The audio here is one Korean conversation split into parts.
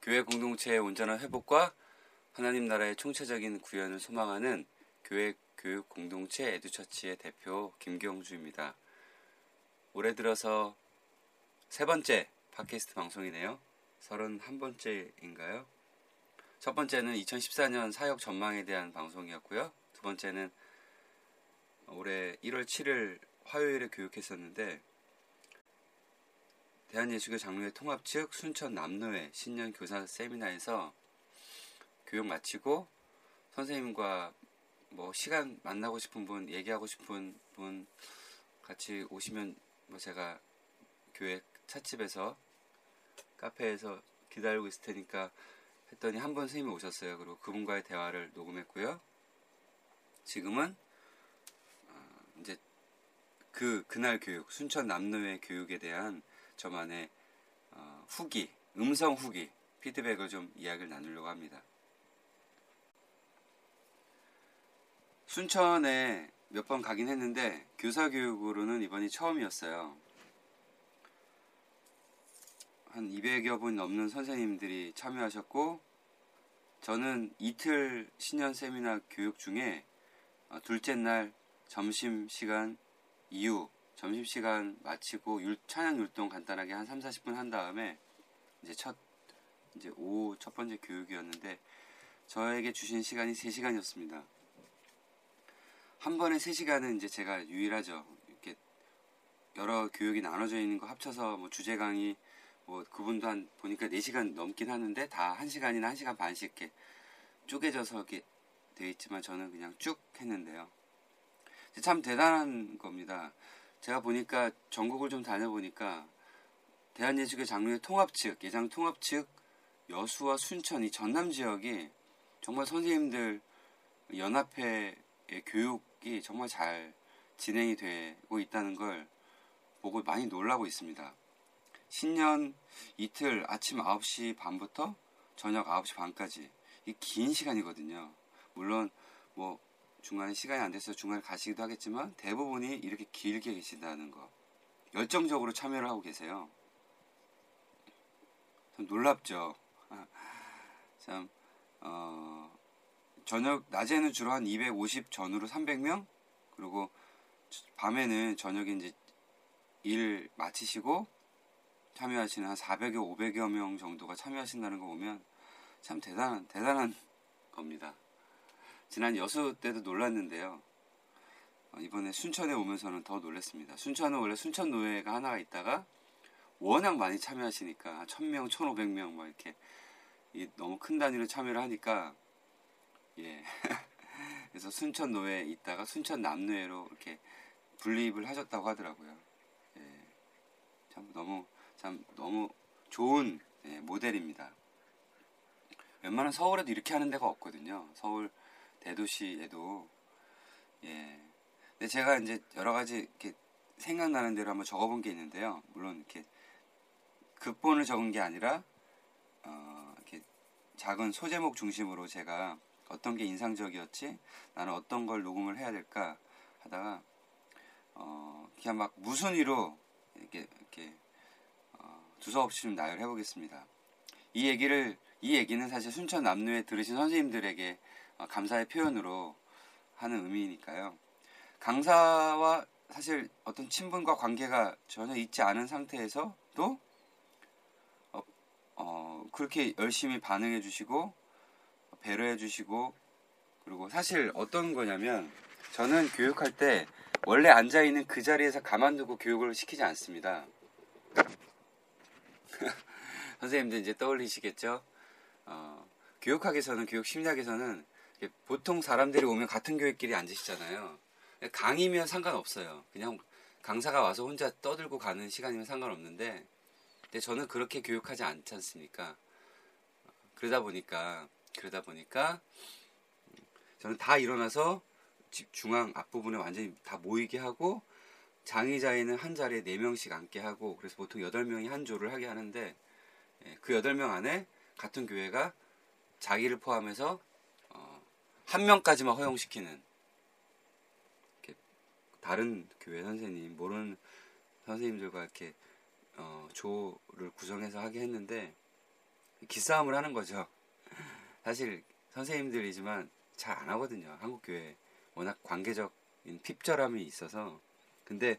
교회 공동체의 온전한 회복과 하나님 나라의 총체적인 구현을 소망하는 교회 교육 공동체 에듀처치의 대표 김경주입니다. 올해 들어서 세 번째 팟캐스트 방송이네요. 31번째인가요? 첫 번째는 2014년 사역 전망에 대한 방송이었고요. 두 번째는 올해 1월 7일 화요일에 교육했었는데 대한예수교 장로회 통합 측 순천 남로회 신년 교사 세미나에서 교육 마치고 선생님과 뭐 시간 만나고 싶은 분, 얘기하고 싶은 분 같이 오시면 뭐 제가 교회 찻집에서 카페에서 기다리고 있을 테니까 했더니 한 번 선생님이 오셨어요. 그리고 그분과의 대화를 녹음했고요. 지금은 어, 이제 그 그날 교육 순천 남로회 교육에 대한 저만의 어, 후기, 음성 후기, 피드백을 좀 이야기를 나누려고 합니다. 순천에 몇 번 가긴 했는데 교사 교육으로는 이번이 처음이었어요. 한 200여 분 넘는 선생님들이 참여하셨고 저는 이틀 신년 세미나 교육 중에 어, 둘째 날 점심 시간 이후 점심시간 마치고 율, 찬양 율동 간단하게 한 3, 40분 한 다음에 이제 첫 이제 오후 첫 번째 교육이었는데 저에게 주신 시간이 3시간이었습니다. 한 번에 3시간은 이제 제가 유일하죠. 이렇게 여러 교육이 나눠져 있는 거 합쳐서 뭐 주제 강의 뭐 그분도 한 보니까 4시간 넘긴 하는데 다 1시간이나 1시간 반씩 이렇게 쪼개져서 이렇게 돼 있지만 저는 그냥 쭉 했는데요. 참 대단한 겁니다. 제가 보니까 전국을 좀 다녀보니까 대한예수교 장로회 통합 측, 예장 통합 측, 여수와 순천 이 전남 지역이 정말 선생님들 연합회의 교육이 정말 잘 진행이 되고 있다는 걸 보고 많이 놀라고 있습니다. 신년 이틀 아침 9시 반부터 저녁 9시 반까지 이 긴 시간이거든요. 물론 뭐 중간에 시간이 안 돼서 중간에 가시기도 하겠지만 대부분이 이렇게 길게 계신다는 거 열정적으로 참여를 하고 계세요. 참 놀랍죠. 참 어, 저녁 낮에는 주로 한 250 전후로 300명 그리고 밤에는 저녁에 이제 일 마치시고 참여하시는 한 400여 500여 명 정도가 참여하신다는 거 보면 참 대단한 대단한 겁니다. 지난 여수 때도 놀랐는데요. 어, 이번에 순천에 오면서는 더 놀랐습니다. 순천은 원래 순천 노회가 하나가 있다가 워낙 많이 참여하시니까 1000명, 1500명 뭐 이렇게 너무 큰 단위로 참여를 하니까 예. 그래서 순천 노회에 있다가 순천 남노회로 이렇게 분립을 하셨다고 하더라고요. 예. 참 너무 참 너무 좋은 예, 모델입니다. 웬만한 서울에도 이렇게 하는 데가 없거든요. 서울 대도시에도 예. 근데 제가 이제 여러 가지 이렇게 생각나는 대로 한번 적어본 게 있는데요. 물론 이렇게 극본을 적은 게 아니라 어, 이렇게 작은 소제목 중심으로 제가 어떤 게 인상적이었지, 나는 어떤 걸 녹음을 해야 될까 하다가 어, 그냥 막 무순위로 이렇게 이렇게 어, 두서없이 좀 나열해 보겠습니다. 이 얘기를 이 얘기는 사실 순천 남루에 들으신 선생님들에게 어, 감사의 표현으로 하는 의미니까요. 강사와 사실 어떤 친분과 관계가 전혀 있지 않은 상태에서도 어, 어, 그렇게 열심히 반응해 주시고 배려해 주시고 그리고 사실 어떤 거냐면 저는 교육할 때 원래 앉아 있는 그 자리에서 가만두고 교육을 시키지 않습니다. 선생님들 이제 떠올리시겠죠? 어, 교육학에서는 교육 심리학에서는 보통 사람들이 오면 같은 교회끼리 앉으시잖아요. 강의면 상관없어요. 그냥 강사가 와서 혼자 떠들고 가는 시간이면 상관없는데, 근데 저는 그렇게 교육하지 않지 않습니까? 그러다 보니까 그러다 보니까 저는 다 일어나서 집 중앙 앞부분에 완전히 다 모이게 하고 장의자에는 한 자리에 4명씩 앉게 하고 그래서 보통 8명이 한 조를 하게 하는데 예, 그 8명 안에 같은 교회가 자기를 포함해서 어, 한 명까지만 허용시키는 다른 교회 선생님 모르는 선생님들과 이렇게 어, 조를 구성해서 하게 했는데 기싸움을 하는 거죠. 사실 선생님들이지만 잘 안 하거든요. 한국 교회 워낙 관계적인 핍절함이 있어서 근데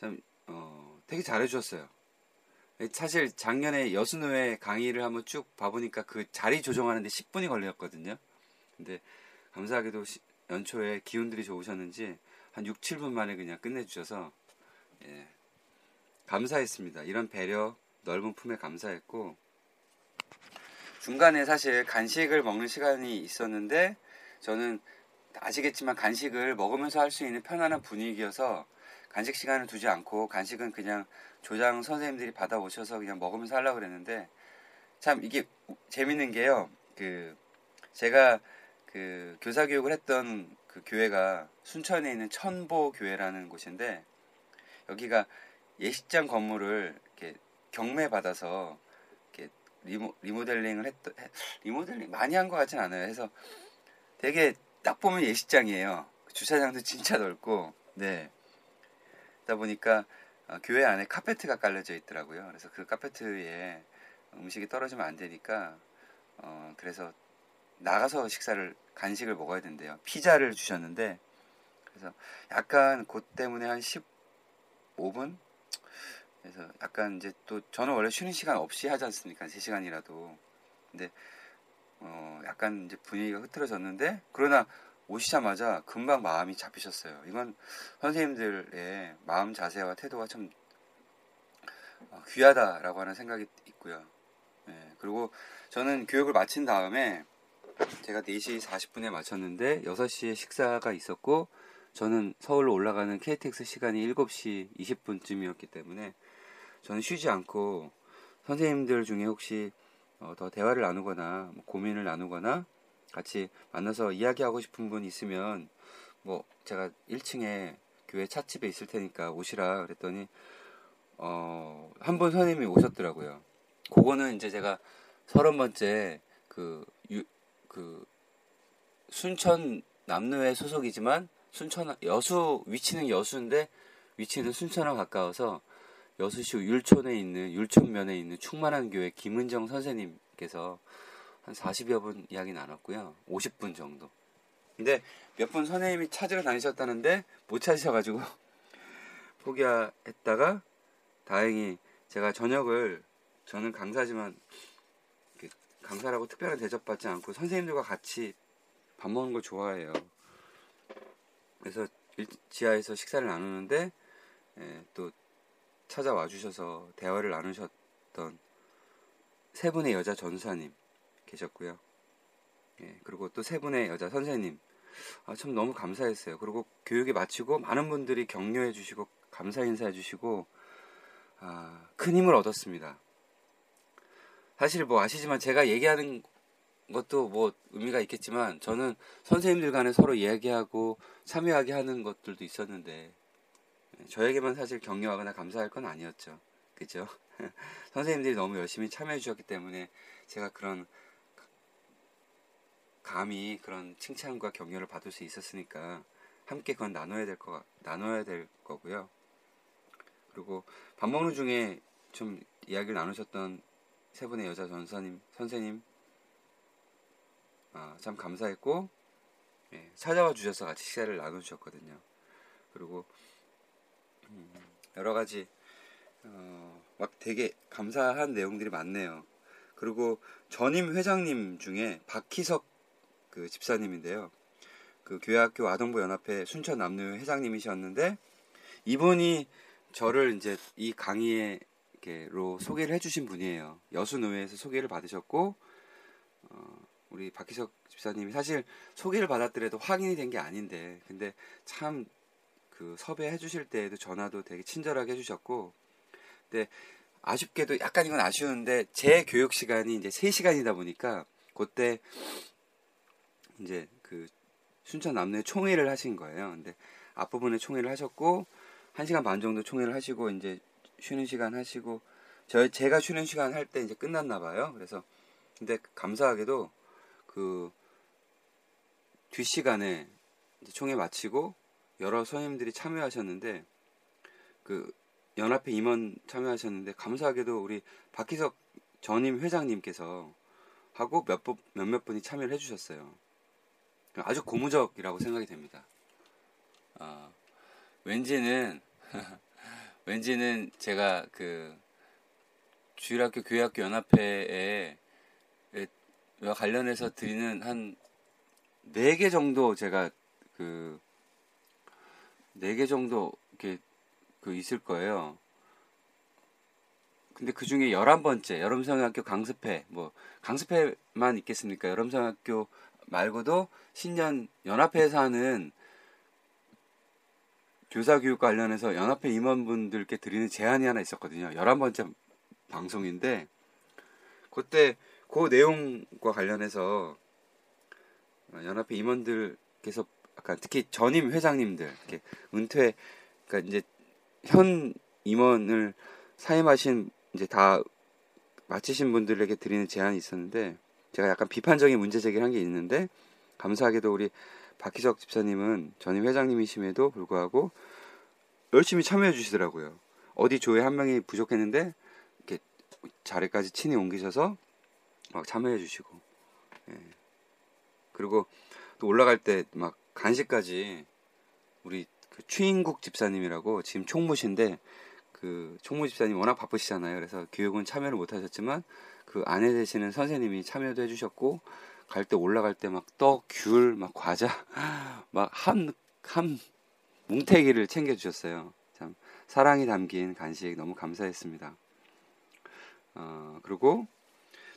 참 어, 되게 잘해주셨어요. 사실 작년에 여수노회 강의를 한번 쭉 봐보니까 그 자리 조정하는데 10분이 걸렸거든요. 근데 감사하게도 시, 연초에 기운들이 좋으셨는지 한 6, 7분 만에 그냥 끝내주셔서 예, 감사했습니다. 이런 배려, 넓은 품에 감사했고 중간에 사실 간식을 먹는 시간이 있었는데 저는 아시겠지만 간식을 먹으면서 할 수 있는 편안한 분위기여서 간식 시간을 두지 않고 간식은 그냥 조장 선생님들이 받아오셔서 그냥 먹으면서 하려고 그랬는데 참 이게 재밌는 게요. 그 제가 그 교사 교육을 했던 그 교회가 순천에 있는 천보 교회라는 곳인데 여기가 예식장 건물을 이렇게 경매 받아서 이렇게 리모, 리모델링을 했던 리모델링 많이 한 것 같진 않아요. 해서 되게 딱 보면 예식장이에요. 주차장도 진짜 넓고 네. 그러다 보니까 어, 교회 안에 카페트가 깔려져 있더라고요. 그래서 그 카페트에 음식이 떨어지면 안 되니까 어, 그래서 나가서 식사를 간식을 먹어야 된대요. 피자를 주셨는데 그래서 약간 그 때문에 한 15분 그래서 약간 이제 또 저는 원래 쉬는 시간 없이 하지 않습니까? 3시간이라도. 근데 어 약간 이제 분위기가 흐트러졌는데 그러나 오시자마자 금방 마음이 잡히셨어요. 이건 선생님들의 마음 자세와 태도가 참 어, 귀하다라고 하는 생각이 있고요. 네, 그리고 저는 교육을 마친 다음에 제가 4시 40분에 마쳤는데 6시에 식사가 있었고 저는 서울로 올라가는 KTX 시간이 7시 20분쯤이었기 때문에 저는 쉬지 않고 선생님들 중에 혹시 어, 더 대화를 나누거나 뭐 고민을 나누거나 같이 만나서 이야기하고 싶은 분 있으면 뭐 제가 1층에 교회 찻집에 있을 테니까 오시라 그랬더니 어, 한 분 선생님이 오셨더라고요. 그거는 이제 제가 서른 번째 그, 유, 그 순천 남로회 소속이지만 순천 여수 위치는 여수인데 위치는 순천과 가까워서 여수시 율촌에 있는 율촌면에 있는 충만한 교회 김은정 선생님께서 한 40여 분 이야기 나눴고요. 50분 정도. 근데 몇 분 선생님이 찾으러 다니셨다는데 못 찾으셔가지고 포기했다가 다행히 제가 저녁을 저는 강사지만 강사라고 특별한 대접받지 않고 선생님들과 같이 밥 먹는 걸 좋아해요. 그래서 지하에서 식사를 나누는데 예, 또 찾아와 주셔서 대화를 나누셨던 세 분의 여자 전사님 계셨고요. 예, 그리고 또 세 분의 여자 선생님. 아, 참 너무 감사했어요. 그리고 교육이 마치고 많은 분들이 격려해 주시고 감사 인사해 주시고 아, 큰 힘을 얻었습니다. 사실 뭐 아시지만 제가 얘기하는 것도 뭐 의미가 있겠지만 저는 선생님들 간에 서로 이야기하고 참여하게 하는 것들도 있었는데 예, 저에게만 사실 격려하거나 감사할 건 아니었죠. 그죠? 선생님들이 너무 열심히 참여해 주셨기 때문에 제가 그런 감히 그런 칭찬과 격려를 받을 수 있었으니까 함께 그건 나눠야 될 거, 나눠야 될 거고요. 그리고 밥 먹는 중에 좀 이야기를 나누셨던 세 분의 여자 전사님, 선생님, 아, 참 감사했고, 예, 찾아와 주셔서 같이 시간을 나눠주셨거든요. 그리고, 음, 여러 가지, 어, 막 되게 감사한 내용들이 많네요. 그리고 전임 회장님 중에 박희석 그 집사님인데요. 그 교회학교 아동부 연합회 순천 남녀 회장님이셨는데 이분이 저를 이제 이 강의에 이렇게로 소개를 해주신 분이에요. 여수노회에서 소개를 받으셨고 어, 우리 박희석 집사님이 사실 소개를 받았더라도 확인이 된 게 아닌데 근데 참 그 섭외해 주실 때에도 전화도 되게 친절하게 해주셨고 근데 아쉽게도 약간 이건 아쉬운데 제 교육 시간이 이제 3시간이다 보니까 그때 이제 그 순천 남로에 총회를 하신 거예요. 근데 앞부분에 총회를 하셨고 1시간 반 정도 총회를 하시고 이제 쉬는 시간 하시고 저 제가 쉬는 시간 할 때 이제 끝났나 봐요. 그래서 근데 감사하게도 그 뒷시간에 총회 마치고 여러 선생님들이 참여하셨는데 그 연합회 임원 참여하셨는데 감사하게도 우리 박희석 전임 회장님께서 하고 몇 분, 몇몇 분이 참여를 해주셨어요. 아주 고무적이라고 생각이 됩니다. 아, 왠지는 왠지는 제가 그 주일학교 교회학교 연합회에 관련해서 드리는 한 네 개 정도 제가 그 네 개 정도 이렇게 그 있을 거예요. 근데 그 중에 열한 번째 여름성학교 강습회 뭐 강습회만 있겠습니까? 여름성학교 말고도 신년 연합회에서 하는 교사 교육 관련해서 연합회 임원분들께 드리는 제안이 하나 있었거든요. 열한 번째 방송인데 그때 그 내용과 관련해서 연합회 임원들께서 약간 특히 전임 회장님들 이렇게 은퇴 그러니까 이제 현 임원을 사임하신 이제 다 마치신 분들에게 드리는 제안이 있었는데 제가 약간 비판적인 문제 제기를 한 게 있는데 감사하게도 우리 박희석 집사님은 전임 회장님이심에도 불구하고 열심히 참여해 주시더라고요. 어디 조회 한 명이 부족했는데 이렇게 자리까지 친히 옮기셔서 막 참여해 주시고 예. 그리고 또 올라갈 때 막 간식까지 우리 그 추인국 집사님이라고 지금 총무신데 그 총무 집사님 워낙 바쁘시잖아요. 그래서 교육은 참여를 못 하셨지만 그 아내 되시는 선생님이 참여도 해주셨고 갈 때 올라갈 때 막 떡, 귤, 막 과자, 막 한 한 뭉태기를 챙겨주셨어요. 참 사랑이 담긴 간식 너무 감사했습니다. 어, 그리고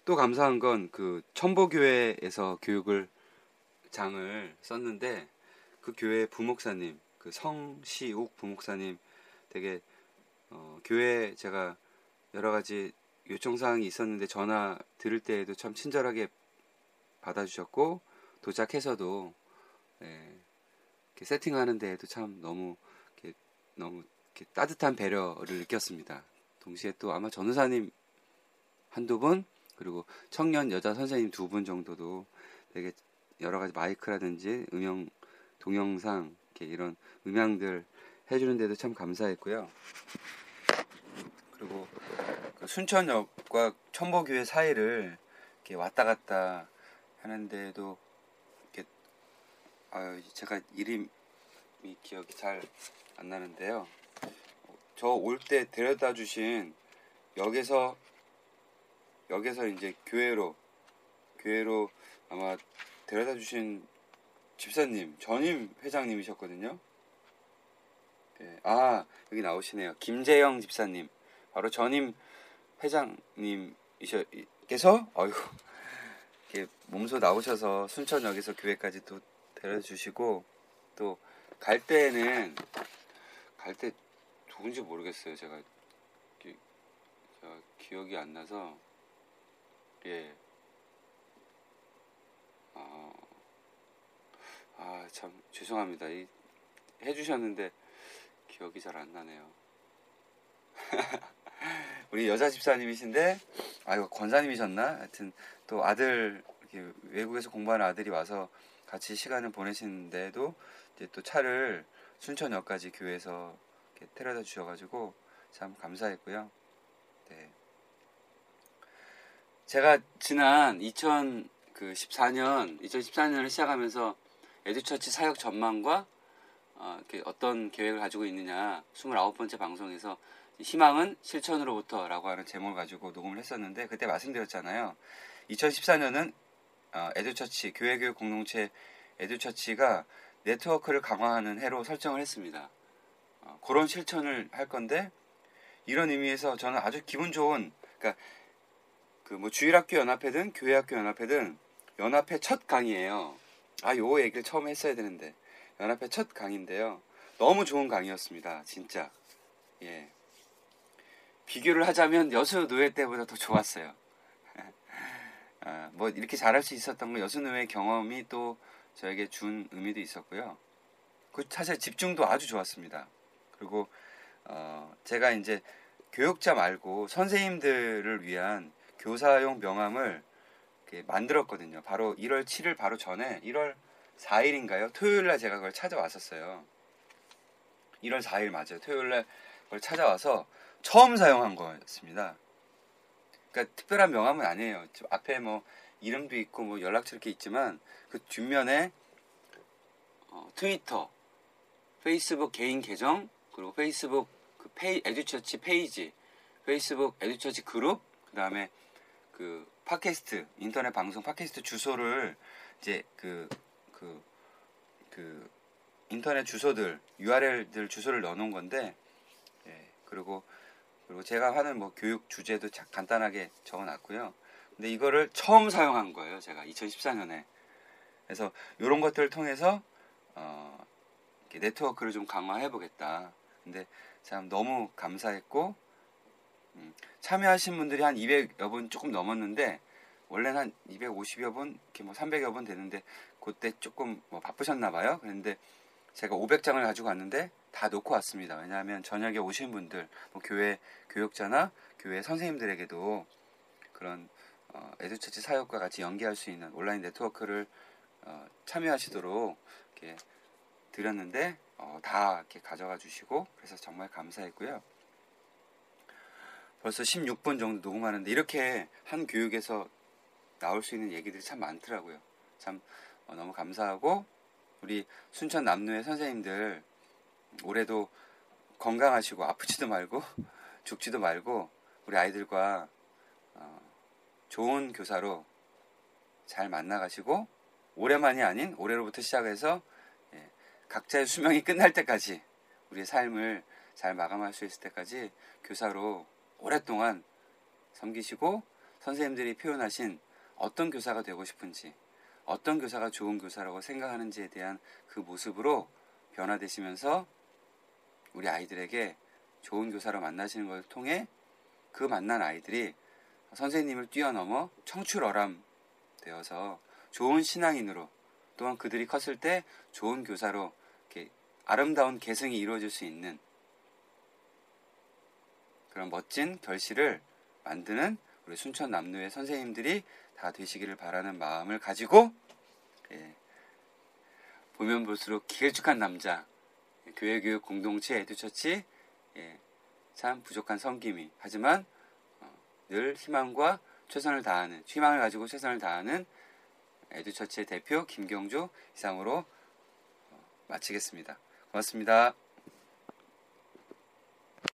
또 감사한 건 그 천보교회에서 교육을 장을 썼는데 그 교회 부목사님 그 성시욱 부목사님 되게 어, 교회 제가 여러 가지 요청 사항이 있었는데 전화 드릴 때에도 참 친절하게 받아주셨고 도착해서도 예, 세팅하는 데에도 참 너무 이렇게, 너무 이렇게 따뜻한 배려를 느꼈습니다. 동시에 또 아마 전우사님 한두 분 그리고 청년 여자 선생님 두 분 정도도 되게 여러 가지 마이크라든지 음영 동영상 이렇게 이런 음향들 해주는데도 참 감사했고요. 그리고 그 순천역과 천보교회 사이를 이렇게 왔다 갔다 하는데도 이렇게 아 제가 이름이 기억이 잘 안 나는데요. 저 올 때 데려다 주신 역에서 역에서 이제 교회로 교회로 아마 데려다 주신 집사님 전임 회장님이셨거든요. 네. 아 여기 나오시네요. 김재영 집사님 바로 전임 회장님이셔께서 어이구 이렇게 몸소 나오셔서 순천역에서 교회까지 또 데려다 주시고 또 갈 때는 갈 때 누군지 모르겠어요. 제가, 기, 제가 기억이 안 나서 예. 아, 아, 참, 죄송합니다. 이, 해주셨는데, 기억이 잘 안 나네요. 우리 여자 집사님이신데, 아이고, 권사님이셨나? 하여튼, 또 아들, 외국에서 공부하는 아들이 와서 같이 시간을 보내시는데도, 이제 또 차를 순천역까지 교회에서 이렇게 데려다 주셔가지고, 참 감사했고요. 네. 제가 지난 2014년, 2014년을 시작하면서 에듀처치 사역 전망과 어, 어떤 계획을 가지고 있느냐 29번째 방송에서 희망은 실천으로부터라고 하는 제목을 가지고 녹음을 했었는데 그때 말씀드렸잖아요. 2014년은 어, 에듀처치 교회교육 공동체 에듀처치가 네트워크를 강화하는 해로 설정을 했습니다. 어, 그런 실천을 할 건데 이런 의미에서 저는 아주 기분 좋은 그러니까 그 뭐 주일학교 연합회든 교회학교 연합회든 연합회 첫 강의예요. 아, 요 얘기를 처음 했어야 되는데 연합회 첫 강의인데요. 너무 좋은 강의였습니다. 진짜. 예. 비교를 하자면 여수 노예 때보다 더 좋았어요. 아, 뭐 이렇게 잘할 수 있었던 건 여수 노예 경험이 또 저에게 준 의미도 있었고요. 그 사실 집중도 아주 좋았습니다. 그리고 어, 제가 이제 교육자 말고 선생님들을 위한 교사용 명함을 만들었거든요. 바로 1월 7일 바로 전에 1월 4일인가요? 토요일 날 제가 그걸 찾아왔었어요. 1월 4일 맞아요. 토요일 날 그걸 찾아와서 처음 사용한 거였습니다. 그러니까 특별한 명함은 아니에요. 앞에 뭐 이름도 있고 뭐 연락처 이렇게 있지만 그 뒷면에 어, 트위터, 페이스북 개인 계정 그리고 페이스북 그 페이 에듀처치 페이지, 페이스북 에듀처치 그룹 그 다음에 그 팟캐스트 인터넷 방송 팟캐스트 주소를 이제 그 그, 그 인터넷 주소들 URL들 주소를 넣어놓은 건데 예, 그리고 그리고 제가 하는 뭐 교육 주제도 간단하게 적어놨고요. 근데 이거를 처음 사용한 거예요. 제가 2014년에 그래서 이런 것들을 통해서 어, 네트워크를 좀 강화해 보겠다. 근데 참 너무 감사했고 음, 참여하신 분들이 한 200여 분 조금 넘었는데 원래는 한 250여 분, 이렇게 뭐 300여 분 되는데 그때 조금 뭐 바쁘셨나 봐요. 그런데 제가 500장을 가지고 왔는데 다 놓고 왔습니다. 왜냐하면 저녁에 오신 분들, 뭐 교회 교육자나 교회 선생님들에게도 그런 어, 에듀처치 사역과 같이 연계할 수 있는 온라인 네트워크를 어, 참여하시도록 이렇게 드렸는데 어, 다 이렇게 가져가 주시고 그래서 정말 감사했고요. 벌써 16분 정도 녹음하는데 이렇게 한 교육에서 나올 수 있는 얘기들이 참 많더라고요. 참 어, 너무 감사하고 우리 순천 남로의 선생님들 올해도 건강하시고 아프지도 말고 죽지도 말고 우리 아이들과 어, 좋은 교사로 잘 만나가시고 올해만이 아닌 올해로부터 시작해서 예, 각자의 수명이 끝날 때까지 우리의 삶을 잘 마감할 수 있을 때까지 교사로 오랫동안 섬기시고 선생님들이 표현하신 어떤 교사가 되고 싶은지 어떤 교사가 좋은 교사라고 생각하는지에 대한 그 모습으로 변화되시면서 우리 아이들에게 좋은 교사로 만나시는 것을 통해 그 만난 아이들이 선생님을 뛰어넘어 청출어람 되어서 좋은 신앙인으로 또한 그들이 컸을 때 좋은 교사로 아름다운 개성이 이루어질 수 있는 그런 멋진 결실을 만드는 우리 순천 남루의 선생님들이 다 되시기를 바라는 마음을 가지고 예, 보면 볼수록 길쭉한 남자 교회 교육 공동체 에듀처치 예, 참 부족한 섬김이 하지만 어, 늘 희망과 최선을 다하는 희망을 가지고 최선을 다하는 에듀처치의 대표 김경주 이상으로 어, 마치겠습니다. 고맙습니다.